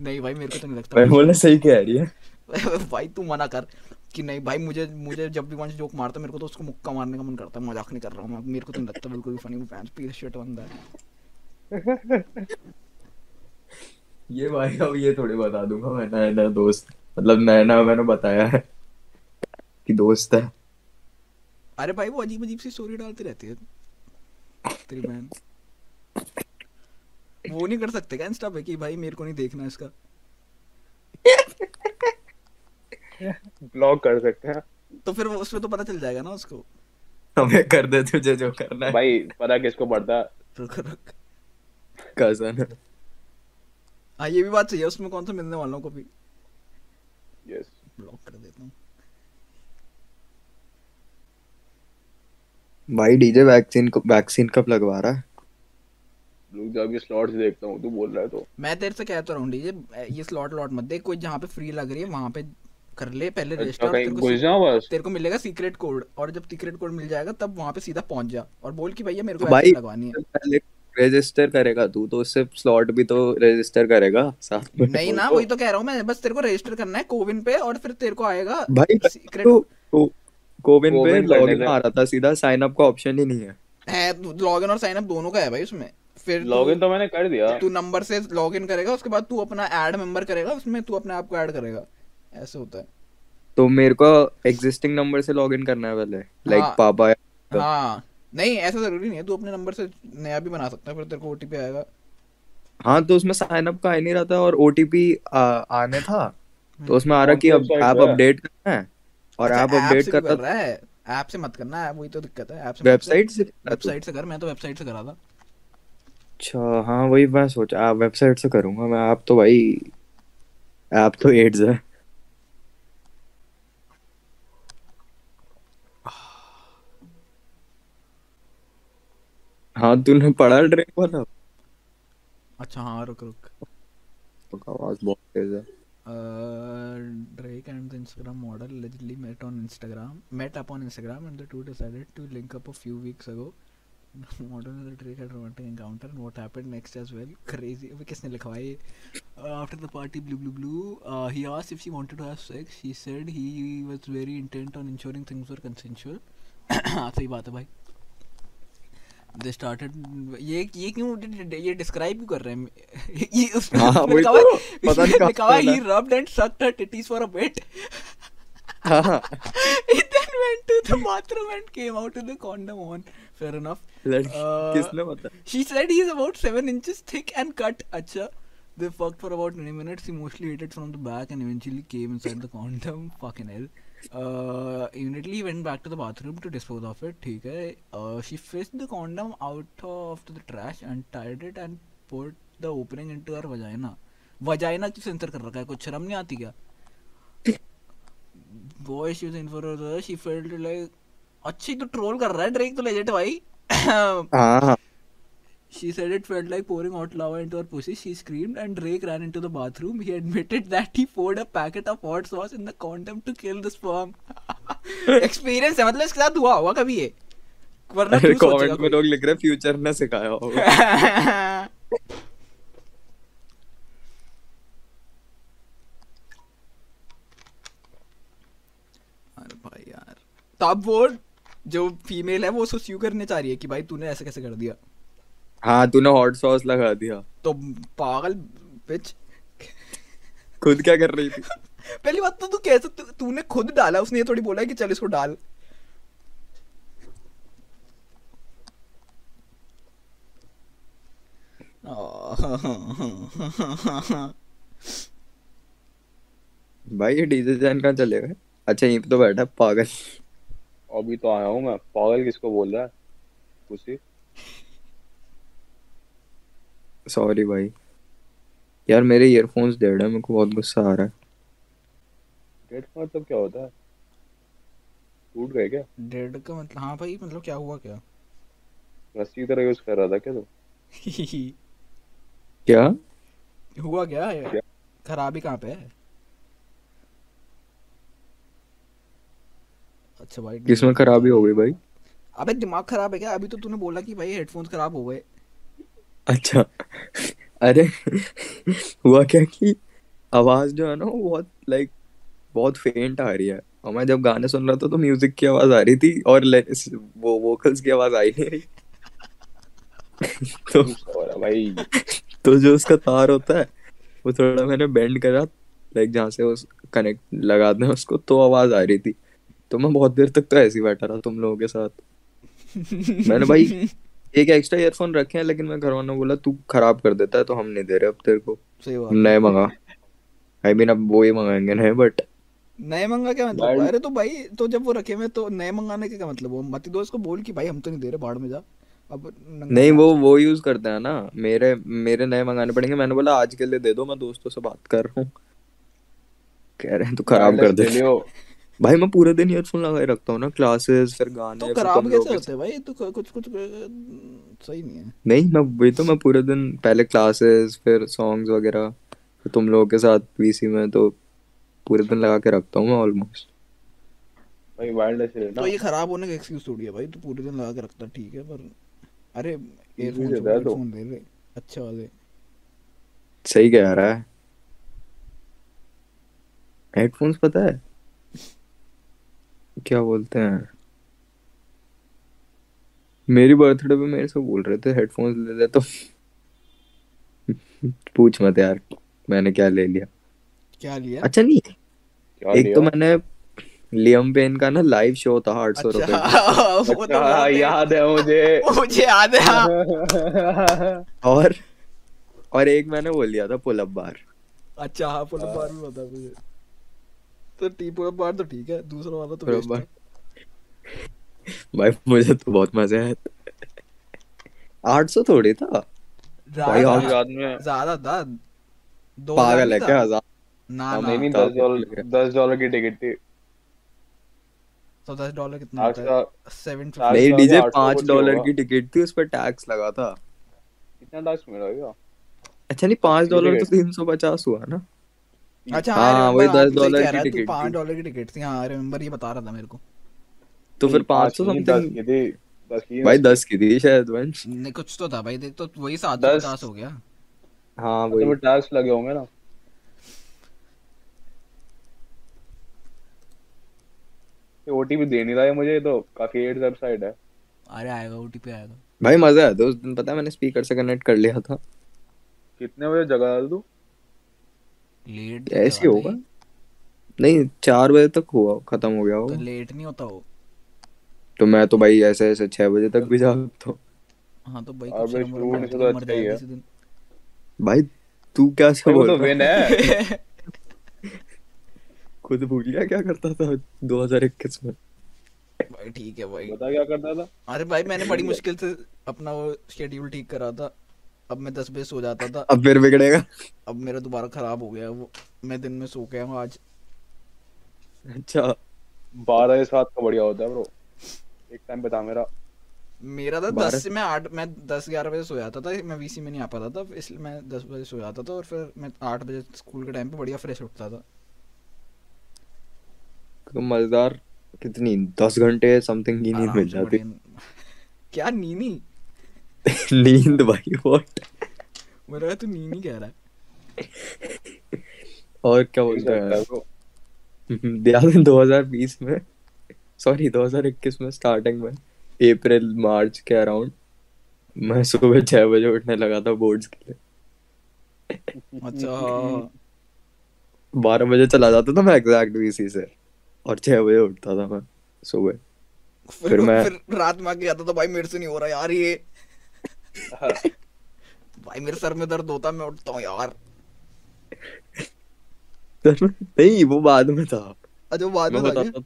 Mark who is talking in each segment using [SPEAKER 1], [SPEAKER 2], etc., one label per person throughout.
[SPEAKER 1] नहीं भाई मेरे को तो नहीं लगता
[SPEAKER 2] मैं बोला सही कह रही है।
[SPEAKER 1] भाई तू मना कर कि नहीं भाई मुझे मुझे जब भी वंश जोक मारता मेरे को तो उसको मुक्का मारने का मन करता है मज़ाक नहीं कर रहा हूँ मेरे को तो नहीं लगता बिल्कुल भी फनी फैंस पीस शिट बंदा है।
[SPEAKER 2] ये भाई अब ये थोड़ी बता दूँगा मैं नया नया दोस्त। मतलब नया नया मैंने बताया है कि दोस्त है।
[SPEAKER 1] अरे भाई वो अजीब अजीब सी स्टोरी डालती रहती है तेरी बहन। वो नहीं कर सकते क्या? इंस्टा पे कि भाई मेरे को नहीं देखना इसका।
[SPEAKER 3] ब्लॉक कर सकते हैं।
[SPEAKER 1] तो फिर वो उसमें तो पता चल जाएगा ना उसको।
[SPEAKER 2] हमें कर दे तुझे जो करना है।
[SPEAKER 3] भाई पता किसको पड़ता?
[SPEAKER 1] रुक रुक।
[SPEAKER 2] कज़न
[SPEAKER 1] हाँ ये भी बात सही है उसमें कौन सा मिलने वालों को भी?
[SPEAKER 3] यस
[SPEAKER 1] ब्लॉक कर देता हूँ।
[SPEAKER 2] भाई डीजे वैक्सीन को वैक्सीन कब लगवा रहा है?
[SPEAKER 3] रुक जा अभी स्लॉट्स देखता हूँ तू बोल रहा है तो।
[SPEAKER 1] मैं तेरे से कहता रहूँ डीजे ये स्लॉट लॉट मत देख कोई जहाँ पे फ्री लग रही है वहाँ पे कर ले पहले
[SPEAKER 3] अच्छा
[SPEAKER 1] रजिस्टर
[SPEAKER 3] कहीं
[SPEAKER 1] तेरे को
[SPEAKER 3] घुस जाऊँ बस?
[SPEAKER 1] तेरे को मिलेगा सीक्रेट कोड और जब सीक्रेट कोड मिल जाएगा तब वहाँ पे सीधा पहुँच जा और बोल कि भैया मेरे को
[SPEAKER 2] भाई
[SPEAKER 1] लगवानी है।
[SPEAKER 2] पहले रजिस्टर करेगा तू तो उससे स्लॉट भी तो रजिस्टर करेगा साथ में।
[SPEAKER 1] नहीं ना वही तो कह रहा हूँ मैं बस तेरे को रजिस्टर करना है कोविन पे और फिर तेरे को आएगा
[SPEAKER 2] भाई
[SPEAKER 1] सीक्रेट
[SPEAKER 2] तो को, कोविन पे लॉगिन आ रहा था सीधा साइन अप का ऑप्शन ही नहीं है।
[SPEAKER 1] है लॉगिन और साइन अप दोनों का है भाई उसमें। फिर
[SPEAKER 3] लॉगिन तो मैंने कर दिया।
[SPEAKER 1] तू नंबर से लॉगिन करेगा उसके बाद तू अपना ऐड मेंबर करेगा उसमें तू अपने आप को ऐड करेगा। ऐसे होता है।
[SPEAKER 2] तो मेरे को एग्जिस्टिंग नंबर से लॉगिन करना है पहले लाइक
[SPEAKER 1] हाँ।
[SPEAKER 2] पापा
[SPEAKER 1] हाँ। नहीं ऐसा ज़रूरी नहीं है तू अपने नंबर से नया भी बना सकता है फिर तेरे को ओटीपी आएगा।
[SPEAKER 2] हाँ तो उसमें साइन अप का आ ही नहीं रहा था और ओटीपी आने था तो उसमें आ रहा कि अब ऐप अपडेट करना है और
[SPEAKER 1] अच्छा,
[SPEAKER 2] ऐप
[SPEAKER 1] ऐप
[SPEAKER 2] अपडेट
[SPEAKER 1] से भी
[SPEAKER 2] करना
[SPEAKER 1] कर रहा है ऐप से मत करना है वही तो दिक्कत है ऐप से
[SPEAKER 2] वेबसाइट से तू?
[SPEAKER 1] वेबसाइट से कर मैं तो वेबसाइट से करा था।
[SPEAKER 2] अच्छा हाँ वही मैं सोचा आप वेबसाइट से करूँगा मैं आप तो भाई ऐप तो एड्स है हाँ तूने पढ़ा ड्रेक वाला
[SPEAKER 1] अच्छा हाँ रुक रुक
[SPEAKER 2] आवाज़ बहुत तेज है
[SPEAKER 1] Uh, Drake and the Instagram model allegedly met on Instagram, met up on Instagram, and the two decided to link up a few weeks ago. Model and the Drake had romantic encounter, and what happened next as well? Crazy. अबे किसने लिखा Uh, after the party, blue blue blue. Uh, he asked if she wanted to have sex. She said he was very intent on ensuring things were consensual. हाँ सही बात है भाई. They started ये ये क्यों ये डिस्क्राइब क्यों कर रहे हैं ये उसमें
[SPEAKER 2] हाँ,
[SPEAKER 1] लिखा हुआ
[SPEAKER 2] तो, पता नहीं
[SPEAKER 1] लिखा हुआ है, he rubbed and sucked her titties for a bit.
[SPEAKER 2] हाँ
[SPEAKER 1] he then went to the bathroom and came out with the condom on. Fair enough.
[SPEAKER 2] लड़की
[SPEAKER 1] Uh,
[SPEAKER 2] किसने बता
[SPEAKER 1] She said he is about seven inches thick and cut. Acha. They fucked for about 20 minutes. He mostly ate it from the back and eventually came inside the condom. Fucking hell. Uh, immediately he went back to the bathroom to dispose of it. ठीक है. Uh, she fished the condom out of the trash and tied it and put the opening into her vagina. Vagina क्यों censor कर रखा है कुछ शर्म नहीं आती क्या? She was in for a rush. She felt like अच्छी तो ट्रोल कर रहा है ड्रेक तो लेजेट भाई
[SPEAKER 2] हाँ हाँ
[SPEAKER 1] She said it felt like pouring hot lava into her pussy. She screamed, and Drake ran into the bathroom. He admitted that he poured a packet of hot sauce in the condom to kill the sperm. Experience है मतलब इसके साथ हुआ होगा कभी ये वरना क्यों सोचेगा
[SPEAKER 2] कमेंट में लोग लिख रहे फ्यूचर ने सिखाया होगा
[SPEAKER 1] अरे भाई यार तो अब वो जो फीमेल है वो उसको स्यू करने चाह रही है कि भाई तूने ऐसे कैसे कर दिया।
[SPEAKER 2] हाँ तूने हॉट सॉस लगा दिया।
[SPEAKER 1] तो पागल पिच
[SPEAKER 2] खुद क्या कर रही थी?
[SPEAKER 1] पहली बात तो तू कैसे तूने खुद डाला उसने ये थोड़ी बोला कि चल इसको डाल।
[SPEAKER 2] भाई ये डीजे जैन कहाँ चले गए? अच्छा यहीं पे तो बैठा पागल।
[SPEAKER 3] अभी तो आया हूँ मैं। पागल किसको बोल रहा है? पुसी
[SPEAKER 2] सॉरी भाई। यार मेरे ईयरफोन्स डेड है मेरे को बहुत गुस्सा आ रहा है।
[SPEAKER 3] डेट का मतलब क्या होता है? टूट गए क्या?
[SPEAKER 1] डेड का मतलब हाँ भाई मतलब क्या हुआ क्या?
[SPEAKER 3] रस्सी तरह यूज़ कर रहा था क्या तू?
[SPEAKER 2] क्या?
[SPEAKER 1] हुआ क्या?
[SPEAKER 3] क्या?
[SPEAKER 1] खराबी कहाँ पे है? अच्छा भाई
[SPEAKER 2] किसमें खराबी हो गई भाई।
[SPEAKER 1] अबे दिमाग खराब है क्या? अभी तो तूने बोला कि भाई हेडफोन्स खराब हो गए।
[SPEAKER 2] अच्छा। अरे हुआ क्या कि आवाज़ जो है ना बहुत लाइक बहुत फेंट आ रही है। और मैं जब गाने सुन रहा था तो म्यूज़िक की आवाज़ आ रही थी और वो वोकल्स की आवाज़ आई नहीं रही। तो
[SPEAKER 3] भाई।
[SPEAKER 2] तो जो उसका तार होता है वो थोड़ा मैंने बेंड करा लाइक जहाँ से उस कनेक्ट लगा दें उसको तो आवाज़ आ रही थी। तो मैं बहुत देर तक तो ऐसे ही बैठा रहा तुम लोगों के साथ। मैंने भाई एक एक्स्ट्रा ईयरफोन रखे हैं लेकिन मैं घर वालों ने बोला तू खराब कर देता है तो हम नहीं दे रहे अब तेरे को।
[SPEAKER 1] सही बात
[SPEAKER 2] नए मंगा। आई मीन अब वो ही मंगाएँगे नए बट
[SPEAKER 1] नए मंगा क्या मतलब? अरे तो भाई तो जब वो रखे हुए तो नए मंगाने का क्या मतलब? वो मत दोस्त को बोल कि भाई हम तो नहीं दे रहे बाहर में जा। अब
[SPEAKER 2] नहीं वो वो यूज़ करते हैं ना। मेरे मेरे नए मंगाने पड़ेंगे। मैंने बोला आज के लिए दे दो मैं दोस्तों से बात कर रहा हूँ। कह रहे हैं तू खराब कर दे। भाई मैं पूरे दिन ईयरफोन लगाए रखता हूँ ना क्लासेस फिर गाने
[SPEAKER 1] तो
[SPEAKER 2] फिर
[SPEAKER 1] खराब कैसे होते हैं। भाई? तो कुछ कुछ सही नहीं है।
[SPEAKER 2] नहीं मैं वही तो मैं पूरे दिन पहले क्लासेस फिर सॉन्ग्स वगैरह फिर तुम लोगों के साथ पीसी में तो पूरे दिन लगा के रखता हूँ मैं ऑलमोस्ट
[SPEAKER 3] भाई वायरलेस लेना
[SPEAKER 1] तो ये खराब होने का एक्सक्यूज थोड़ी है भाई तू पूरे दिन लगा के रखता ठीक है पर अरे एयरफोन। एयरफोन ले ले अच्छा वाले।
[SPEAKER 2] सही कह रहा है। हेडफोन्स पता है? क्या बोलते हैं? मेरी बर्थडे पे मेरे से बोल रहे थे हेडफोन्स ले ले तो। पूछ मत यार मैंने क्या ले लिया?
[SPEAKER 1] क्या लिया?
[SPEAKER 2] अच्छा नहीं
[SPEAKER 3] क्या
[SPEAKER 2] एक तो मैंने लियम पेन का ना लाइव शो था आठ सौ रुपए
[SPEAKER 1] अच्छा वो तो
[SPEAKER 3] अच्छा
[SPEAKER 1] है।
[SPEAKER 3] याद है मुझे।
[SPEAKER 1] मुझे याद है। हाँ।
[SPEAKER 2] और और एक मैंने वो लिया था पुल अप बार
[SPEAKER 1] अच्छा हाँ पुल अप बार भी पता है मुझे। तो टी पुल अप बार तो ठीक है दूसरा वाला तो
[SPEAKER 2] बार
[SPEAKER 1] है।
[SPEAKER 2] भाई मुझे तो बहुत मज़ा आया आठ सौ थोड़ी था। भाई,
[SPEAKER 3] याद में
[SPEAKER 1] ज़्यादा था। दो
[SPEAKER 2] पागल है क्या हज़ार
[SPEAKER 1] ना
[SPEAKER 3] हाँ,
[SPEAKER 1] ना।
[SPEAKER 3] नहीं नहीं
[SPEAKER 2] तो
[SPEAKER 3] दस डॉलर दस डॉलर की टिकट थी।
[SPEAKER 1] तो दस डॉलर कितना होता है? सेवन
[SPEAKER 2] नहीं डीजे पाँच डॉलर की टिकट थी उस पर टैक्स लगा था।
[SPEAKER 3] कितना टैक्स मिला क्या
[SPEAKER 2] अच्छा नहीं पाँच डॉलर तो? तीन सौ पचास हुआ ना।
[SPEAKER 1] अच्छा
[SPEAKER 2] हाँ,
[SPEAKER 1] हाँ
[SPEAKER 2] वही
[SPEAKER 1] वही
[SPEAKER 2] 10 डॉलर की टिकट
[SPEAKER 1] पाँच डॉलर की टिकट थी हाँ रिमेम्बर ये बता रहा था मेरे को।
[SPEAKER 2] तो फिर सौ समथिंग भाई दस की थी शायद वंश
[SPEAKER 1] नहीं कुछ तो था भाई देख तो वही सात सौ पचास हो गया।
[SPEAKER 2] हाँ
[SPEAKER 3] तो
[SPEAKER 2] वही।
[SPEAKER 3] फिर टैक्स लगे होंगे ना। ओटीपी दे नहीं रहा है मुझे तो काफ़ी एड वेबसाइट है।
[SPEAKER 1] अरे आएगा ओटीपी आएगा।
[SPEAKER 2] भाई मज़ा आया था उस दिन पता है मैंने स्पीकर से कनेक्ट कर लिया था।
[SPEAKER 3] कितने बजे है तू
[SPEAKER 1] लेट
[SPEAKER 2] ऐसे ही होगा? नहीं चार बजे तक हुआ खत्म हो गया होगा।
[SPEAKER 1] तो लेट नहीं होता वो?
[SPEAKER 2] तो मैं तो भाई ऐसे ऐसे छह बजे तक भी जागता हूँ।
[SPEAKER 1] हाँ तो भाई कुछ
[SPEAKER 3] भाई
[SPEAKER 1] शर्म
[SPEAKER 3] में तो
[SPEAKER 1] मर
[SPEAKER 3] अच्छा ही
[SPEAKER 1] जाएगा
[SPEAKER 3] है।
[SPEAKER 1] इसी दिन।
[SPEAKER 2] भाई तू क्या से बोल
[SPEAKER 3] तो
[SPEAKER 2] रहा
[SPEAKER 3] विन है।
[SPEAKER 2] खुद भूल गया क्या करता था 2021 में?
[SPEAKER 1] भाई ठीक है भाई।
[SPEAKER 3] बता क्या करता था?
[SPEAKER 1] अरे भाई मैंने बड़ी मुश्किल से अपना वो शेड्यूल ठीक करा था। अब मैं दस बजे सो जाता था।
[SPEAKER 2] अब फिर बिगड़ेगा।
[SPEAKER 1] अब मेरा दोबारा खराब हो गया वो। मैं दिन में सो गया हूँ आज।
[SPEAKER 2] अच्छा।
[SPEAKER 3] बारह सात का बढ़िया होता है ब्रो एक टाइम बता मेरा।
[SPEAKER 1] मेरा था दस से मैं आठ मैं दस ग्यारह बजे सो जाता था। मैं वीसी में नहीं आ पाता था इसलिए मैं दस बजे सो जाता था और फिर मैं आठ बजे स्कूल के टाइम पे बढ़िया फ्रेश उठता था।
[SPEAKER 2] तो मज़ेदार कितनी? दस घंटे समथिंग की नींद मिल जाती।
[SPEAKER 1] क्या नीनी
[SPEAKER 2] नींद भाई व्हाट
[SPEAKER 1] मेरा लगा तू नीनी कह रहा है।
[SPEAKER 2] और क्या बोलते
[SPEAKER 3] सकता है
[SPEAKER 2] हैं याद है 2020 में? सॉरी 2021 में स्टार्टिंग में अप्रैल मार्च के अराउंड मैं सुबह छह बजे उठने लगा था बोर्ड्स के लिए।
[SPEAKER 1] अच्छा। हाँ।
[SPEAKER 2] बारह बजे चला जाता था मैं एग्जैक्ट वीसी से और छह बजे उठता था मैं सुबह।
[SPEAKER 1] फिर,
[SPEAKER 2] फिर मैं-
[SPEAKER 1] फिर रात में आके जाता था भाई मेरे से नहीं हो रहा यार ये। भाई मेरे सर में दर्द होता मैं उठता हूँ यार।
[SPEAKER 2] नहीं वो बाद में था।
[SPEAKER 1] अच्छा वो बाद
[SPEAKER 2] में
[SPEAKER 1] था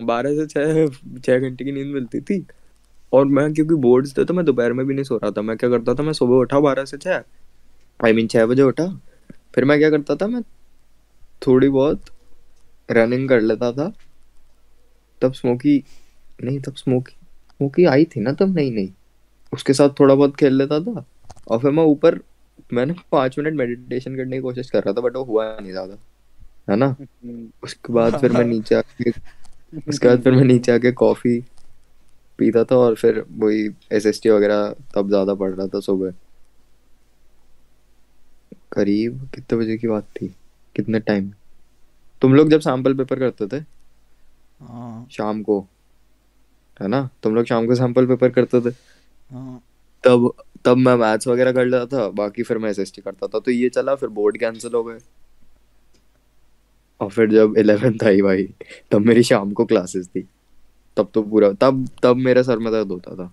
[SPEAKER 2] बारह से छह छह घंटे की नींद मिलती थी। और मैं क्योंकि बोर्ड्स थे तो मैं दोपहर में भी नहीं सो रहा था। मैं क्या करता था मैं सुबह उठा बारह से छह आई मीन छह बजे उठा। फिर मैं क्या करता था मैं थोड़ी बहुत रनिंग कर लेता था। तब स्मोकी नहीं तब स्मोकी स्मोकी आई थी ना तब? नहीं नहीं। उसके साथ थोड़ा बहुत खेल लेता था और फिर मैं ऊपर मैंने पाँच मिनट मेडिटेशन करने की कोशिश कर रहा था बट वो हुआ नहीं ज़्यादा है ना? उसके बाद फिर मैं नीचे आके उसके बाद फिर मैं नीचे आके कॉफ़ी पीता था और फिर वही एस एस टी वगैरह तब ज़्यादा पढ़ रहा था सुबह। करीब कितने बजे की बात थी? कितने टाइम तुम लोग जब सैंपल पेपर करते थे?
[SPEAKER 1] हाँ।
[SPEAKER 2] शाम को है ना? तुम लोग शाम को सैंपल पेपर करते थे? तब तब मैं मैथ्स वगैरह कर लेता था बाकी फिर मैं एसएसटी करता था तो ये चला फिर बोर्ड कैंसिल हो गए। और फिर जब इलेवेंथ आई भाई तब मेरी शाम को क्लासेस थी। तब तो पूरा तब तब मेरे सर में दर्द होता था।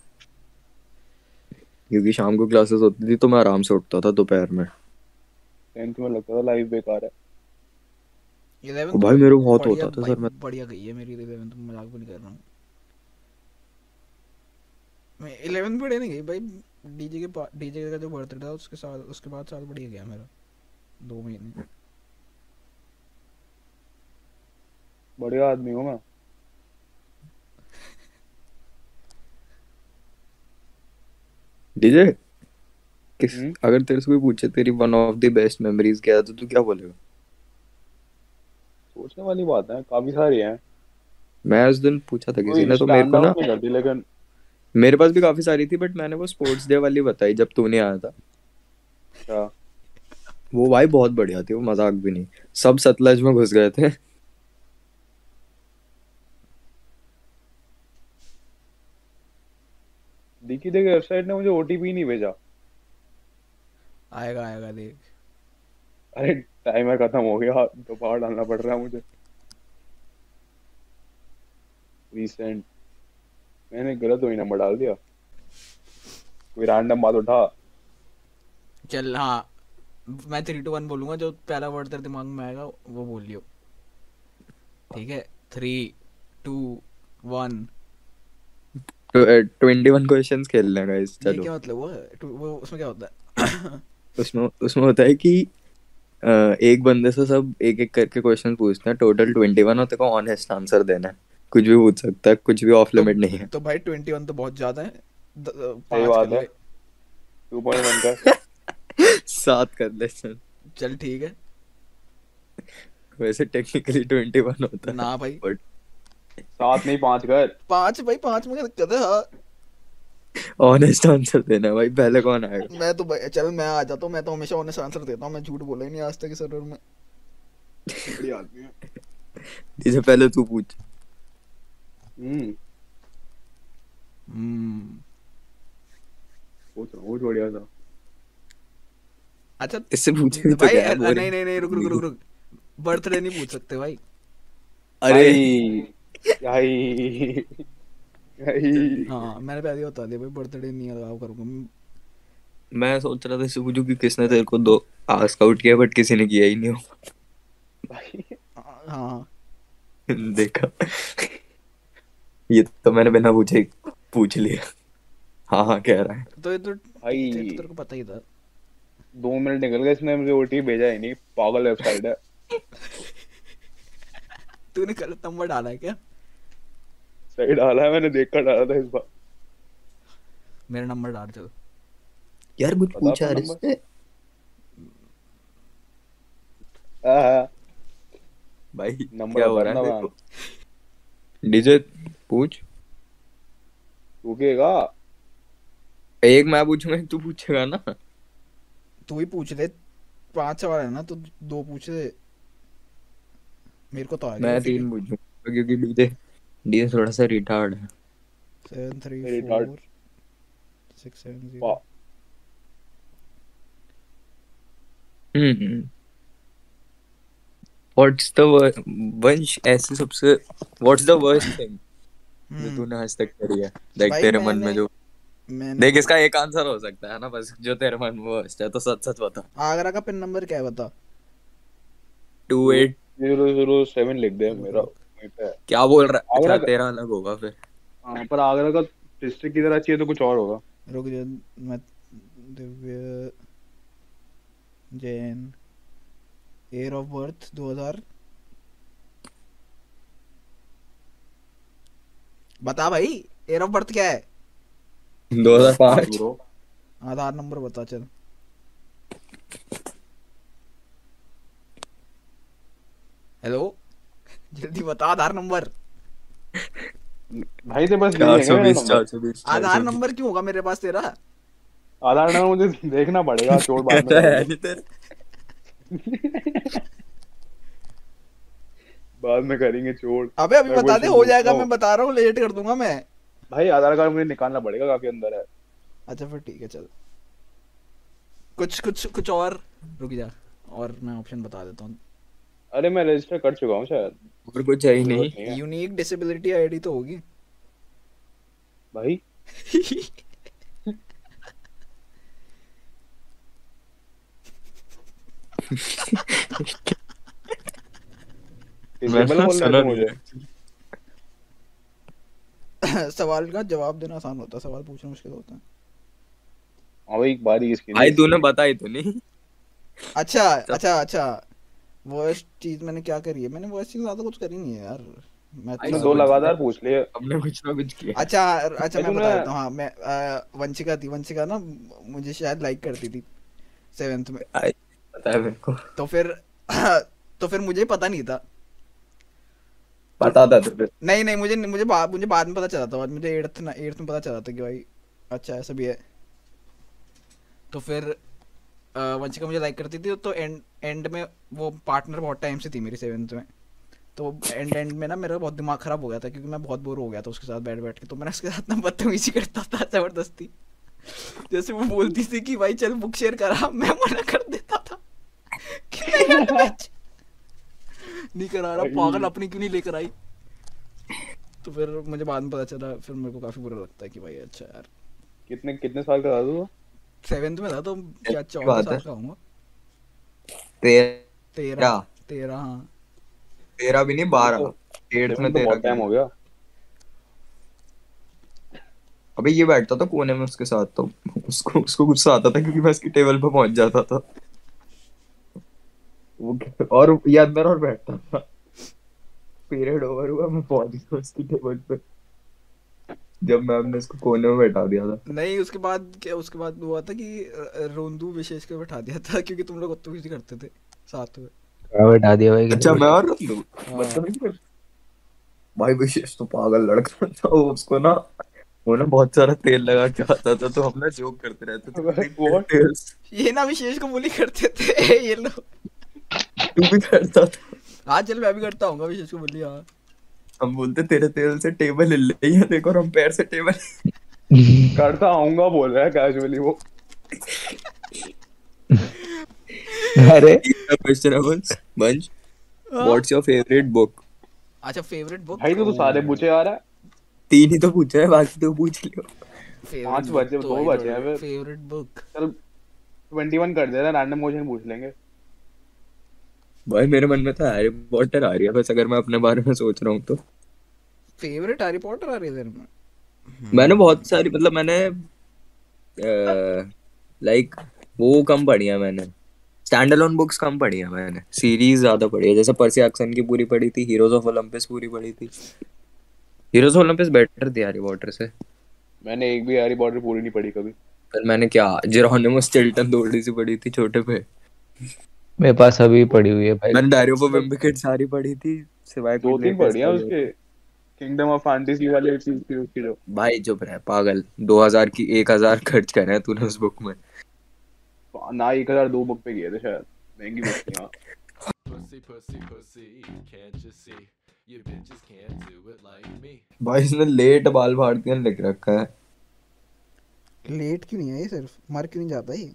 [SPEAKER 2] क्योंकि शाम को क्लासेस होती थी तो मैं आराम से उठता था दोपहर में।
[SPEAKER 3] टेंथ में लगता था लाइफ बेकार है।
[SPEAKER 2] भाई मेरे को बहुत होता था सर में
[SPEAKER 1] बढ़िया गई है मेरी इलेवन तो मज़ाक भी नहीं कर रहा हूँ। मैं इलेवन बढ़िया नहीं गई भाई। डीजे के डीजे का जो बर्थडे था उसके साल उसके बाद साल बढ़िया गया मेरा। दो महीने।
[SPEAKER 3] बढ़िया आदमी हूँ मैं।
[SPEAKER 2] डीजे किस
[SPEAKER 3] हम्म?
[SPEAKER 2] अगर तेरे से कोई पूछे तेरी one of the best memories क्या है तो तू क्या बोलेगा?
[SPEAKER 3] सोचने वाली बात है काफ़ी सारी हैं।
[SPEAKER 2] मैं उस दिन पूछा था किसी ने तो मेरे को ना
[SPEAKER 3] लेकिन
[SPEAKER 2] मेरे पास भी काफ़ी सारी थी बट मैंने वो स्पोर्ट्स डे वाली बताई जब तू नहीं आया था।
[SPEAKER 3] क्या
[SPEAKER 2] वो भाई बहुत बढ़िया थी वो मज़ाक भी नहीं। सब सतलज में घुस गए थे।
[SPEAKER 3] दिखी देख वेबसाइट ने मुझे ओटीपी नहीं भेजा।
[SPEAKER 1] आएगा आएगा देख।
[SPEAKER 3] अरे टाइमर खत्म हो गया दोबारा डालना पड़ रहा है मुझे। रिसेंट मैंने गलत वही नंबर डाल दिया। कोई रैंडम बात उठा।
[SPEAKER 1] चल हाँ। मैं थ्री टू वन बोलूँगा जो पहला वर्ड तेरे दिमाग में आएगा वो बोल लियो। ठीक है? Three two one
[SPEAKER 2] twenty one question खेल लें गाइस चलो।
[SPEAKER 1] क्या मतलब वो वो उसमें क्या होता है?
[SPEAKER 2] उसमें उसमें होता है कि एक बंदे से सब एक एक करके क्वेश्चन पूछते हैं। टोटल ट्वेंटी वन और तेरे को ऑनेस्ट आंसर देना है। कुछ भी पूछ सकता है कुछ भी ऑफ़ लिमिट नहीं है।
[SPEAKER 1] तो भाई ट्वेंटी वन तो बहुत ज़्यादा है।
[SPEAKER 3] सही बात है।
[SPEAKER 1] ले।
[SPEAKER 3] टू पॉइंट वन का
[SPEAKER 2] सात कर ले चल
[SPEAKER 1] चल ठीक है।
[SPEAKER 2] वैसे टेक्निकली ट्वेंटी वन होता है।
[SPEAKER 1] ना भाई।
[SPEAKER 2] बट
[SPEAKER 3] सात नहीं पाँच कर।
[SPEAKER 1] पाँच भाई पाँच में क्या दिक्कत है? हाँ।
[SPEAKER 2] ऑनेस्ट आंसर देना भाई पहले कौन आएगा?
[SPEAKER 1] मैं तो भाई चल मैं आ जाता हूँ मैं तो हमेशा ऑनेस्ट आंसर देता हूँ मैं झूठ बोला ही नहीं आज तक इस सर्वर में।
[SPEAKER 3] बड़ी आदमी है।
[SPEAKER 2] जिसे पहले तू पूछ।
[SPEAKER 3] हम्म।
[SPEAKER 1] हम्म।
[SPEAKER 3] हूँ बहुत बढ़िया था
[SPEAKER 1] अच्छा
[SPEAKER 2] इससे पूछे तो
[SPEAKER 1] भाई। नहीं नहीं नहीं रुक रुक रुक रुक। बर्थडे नहीं पूछ सकते भाई।
[SPEAKER 2] अरे।
[SPEAKER 3] भाई। भाई।
[SPEAKER 1] हाँ मैंने पहले ही बता दिया भाई बर्थडे नहीं अलाउ करूँगा मैं-
[SPEAKER 2] सोच रहा था इससे पूछूँ कि किसने तेरे को दो आस्क आउट किया बट किसी ने किया ही नहीं हो।
[SPEAKER 3] भाई
[SPEAKER 1] हाँ।
[SPEAKER 2] देखा। ये तो मैंने बिना पूछे पूछ लिया। हाँ हाँ कह रहा है।
[SPEAKER 1] तो ये तो
[SPEAKER 3] भाई
[SPEAKER 1] ये तो तेरे को पता ही था।
[SPEAKER 3] दो मिनट निकल गए इसने मुझे ओटीपी भेजा ही नहीं। पागल वेबसाइट है
[SPEAKER 1] तूने गलत नंबर डाला है क्या?
[SPEAKER 3] सही डाला है मैंने देख कर डाला था इस बार।
[SPEAKER 1] मेरा नंबर डाल चलो।
[SPEAKER 2] यार कुछ पूछा
[SPEAKER 3] अपना
[SPEAKER 2] यार इससे भाई
[SPEAKER 3] नंबर
[SPEAKER 2] क्या हो रहा है डीजे पूछ।
[SPEAKER 3] रुकेगा
[SPEAKER 2] एक मैं पूछूँगा तू पूछेगा ना।
[SPEAKER 1] तू ही पूछ ले। पाँच सवाल है ना तो दो पूछ ले। मेरे को तो आ
[SPEAKER 2] मैं तीन पूछूँगा क्योंकि डीजे डीजे थोड़ा सा रिटार्ड है।
[SPEAKER 1] Seven three
[SPEAKER 3] hard.
[SPEAKER 1] Six seven zero.
[SPEAKER 2] Hmm what's the Vansh ऐसे सबसे व्हाट्स द वर्स्ट थिंग जो तूने आज तक करी है। देख तेरे मन में जो देख इसका एक आंसर हो सकता है ना बस जो तेरे मन में है तो सच सच बता।
[SPEAKER 1] आगरा का पिन नंबर क्या है बता?
[SPEAKER 2] Two eight
[SPEAKER 3] zero zero seven लिख दे मेरा है।
[SPEAKER 2] क्या बोल रहा है? अच्छा तेरा अलग होगा फिर।
[SPEAKER 3] हाँ पर आगरा का डिस्ट्रिक्ट की तरह चाहिए तो कुछ और होगा।
[SPEAKER 1] रुक जा मैं Divya Jain. Year of birth 2000 बता भाई ईयर ऑफ़ बर्थ क्या है?
[SPEAKER 2] 2005
[SPEAKER 3] ब्रो
[SPEAKER 1] आधार नंबर बता चल। हेलो? जल्दी बता आधार नंबर।
[SPEAKER 3] भाई ते बस है
[SPEAKER 1] आधार नंबर? क्यों होगा मेरे पास तेरा?
[SPEAKER 3] आधार नंबर मुझे देखना पड़ेगा चोट बाद में बाद में करेंगे चोट
[SPEAKER 1] अबे अभी बता दे हो जाएगा मैं बता रहा हूँ लेट कर दूँगा मैं।
[SPEAKER 3] भाई आधार कार्ड मुझे निकालना पड़ेगा काफ़ी अंदर है?
[SPEAKER 1] अच्छा फिर ठीक है चल। कुछ कुछ कुछ और? रुक जा और मैं ऑप्शन बता देता हूँ।
[SPEAKER 3] अरे मैं रजिस्टर कर चुका हूँ शायद।
[SPEAKER 2] और कुछ है ही नहीं।
[SPEAKER 3] है।
[SPEAKER 1] यूनिक डिसेबिलिटी आईडी तो होगी।
[SPEAKER 3] भाई
[SPEAKER 2] मैं
[SPEAKER 3] Disable
[SPEAKER 2] ना
[SPEAKER 3] बोल रहे
[SPEAKER 2] सुना
[SPEAKER 3] थे मुझे
[SPEAKER 1] सवाल का जवाब देना आसान होता है सवाल पूछना मुश्किल होता है।
[SPEAKER 3] हाँ एक बात ही इसकी
[SPEAKER 2] भाई तूने बताई तो नहीं।
[SPEAKER 1] अच्छा अच्छा अच्छा। वॉइस चीज़ मैंने क्या करी है? मैंने वॉइस चीज़ ज़्यादा कुछ करी नहीं है यार। मैं तो
[SPEAKER 3] दो लगातार पूछ लिए।
[SPEAKER 2] हमने कुछ ना कुछ किया।
[SPEAKER 1] अच्छा अच्छा मैं बता देता हूँ। हाँ मैं वंशिका थी। वंशिका ना मुझे शायद लाइक करती थी सेवेंथ में।
[SPEAKER 2] पता है मेरे को।
[SPEAKER 1] तो फिर तो फिर मुझे पता नहीं था।
[SPEAKER 2] पता था तुझे
[SPEAKER 1] नहीं नहीं मुझे मुझे बाद मुझे बाद में पता चला था मुझे एट्थ ना एट्थ में पता चला था कि भाई अच्छा ऐसा भी है। तो फिर वंशिका मुझे लाइक करती थी तो एंड एंड में वो पार्टनर बहुत टाइम से थी मेरी सेवेंथ में। तो एंड एंड में ना मेरा बहुत दिमाग खराब हो गया था क्योंकि मैं बहुत बोर हो गया था उसके साथ बैठ बैठ के। तो मैंने उसके साथ ना बदतमीजी करता था ज़बरदस्ती। जैसे वो बोलती थी कि भाई चल बुक शेयर करा मैं मना कर देता था। कि नहीं। नहीं करा रहा पागल अपनी क्यों नहीं लेकर आई? तो फिर मुझे बाद में पता चला फिर मेरे को काफ़ी बुरा लगता है कि भाई अच्छा यार।
[SPEAKER 3] कितने कितने साल का था तू?
[SPEAKER 1] सेवेंथ में था तो क्या चौदह साल का हूँगा
[SPEAKER 2] तेरह।
[SPEAKER 1] तेरह हाँ।
[SPEAKER 2] तेरह भी नहीं बारह। एट्थ में
[SPEAKER 3] तो
[SPEAKER 2] तेरह
[SPEAKER 3] टाइम हो गया।
[SPEAKER 2] अबे ये बैठता था कोने में उसके साथ तो उसको उसको गुस्सा आता था क्योंकि मैं उसकी टेबल पे पहुँच जाता था। और ये अंदर और बैठता था। पीरियड ओवर हुआ मैं पहुँच गया उसकी टेबल पे। जब मैम ने उसको कोने में बैठा दिया था।
[SPEAKER 1] नहीं उसके बाद क्या उसके बाद हुआ था कि रोंदू विशेष को बैठा दिया था क्योंकि तुम लोग बदतमीजी करते थे साथ में।
[SPEAKER 4] क्या बैठा दिया भाई।
[SPEAKER 2] अच्छा मैं और रंदू?
[SPEAKER 1] हाँ।
[SPEAKER 2] बदतमीजी कर भाई विशेष तो पागल लड़का था वो उसको ना वो ना बहुत सारा तेल लगा के आता था तो हम ना जोक करते रहते थे।
[SPEAKER 1] ये ना विशेष को बोली करते थे ये लोग
[SPEAKER 2] तू भी करता था।
[SPEAKER 1] हाँ चल मैं भी करता हूँ विशेष को बोली हाँ।
[SPEAKER 2] हम बोलते तेरे तेल से टेबल हिल रही है देखो हम पैर से टेबल
[SPEAKER 3] करता आऊँगा बोल रहा है कैजुअली वो।
[SPEAKER 4] अरे।
[SPEAKER 2] क्वेश्चन है Bansh Bansh what's your favourite book
[SPEAKER 1] अच्छा फेवरेट बुक
[SPEAKER 3] भाई तो तू सारे पूछे आ रहा है
[SPEAKER 2] तीन ही तो पूछा है बाकी तो पूछ लियो।
[SPEAKER 3] पाँच बचे, दो बचे हैं
[SPEAKER 1] फेवरेट बुक
[SPEAKER 3] चल ट्वेंटी वन कर देना रैंडम क्वेश्चन पूछ लेंगे।
[SPEAKER 2] भाई मेरे मन में तो हैरी पॉटर आ रही है बस अगर मैं अपने बारे में सोच रहा हूँ तो।
[SPEAKER 1] फेवरेट हैरी पॉटर आ रही है में?
[SPEAKER 2] मैंने बहुत सारी मतलब मैंने लाइक वो कम पढ़ी है मैंने। स्टैंड अलोन बुक्स कम पढ़ी है मैंने। सीरीज़ ज़्यादा पढ़ी है जैसे पर्सी एक्सन की पूरी पढ़ी थी हीरोज ऑफ़ ओलंपस पूरी पढ़ी थी। हीरोज ऑफ़ ओलंपस बेटर थी हैरी पॉटर से।
[SPEAKER 3] मैंने एक भी हैरी पॉटर पूरी नहीं पढ़ी कभी।
[SPEAKER 2] फिर मैंने क्या जेरोनिमस चिल्टन थोड़ी सी पढ़ी थी छोटे पे।
[SPEAKER 4] मेरे पास अभी पड़ी हुई है भाई।
[SPEAKER 2] मैंने डायरी ऑफ़ विम्बिकेट सारी पढ़ी थी सिवाय
[SPEAKER 3] दो तीन पढ़ी है उसके। किंगडम ऑफ़ फैंटेसी वाले चीज़ थी उसकी जो।
[SPEAKER 2] भाई चुप रह पागल। 2000 की 1000 खर्च करे हैं तूने उस बुक में।
[SPEAKER 3] ना एक हज़ार दो बुक पे गए थे शायद। महँगी बुक थी हाँ।
[SPEAKER 5] Pussy, pussy, pussy, can't you see? You bitches can't do it like me.
[SPEAKER 2] भाई इसने लेट बाल भारतीयन लिख रखा है।
[SPEAKER 1] लेट क्यों नहीं है ये सिर्फ़? मर क्यों नहीं जाता ये?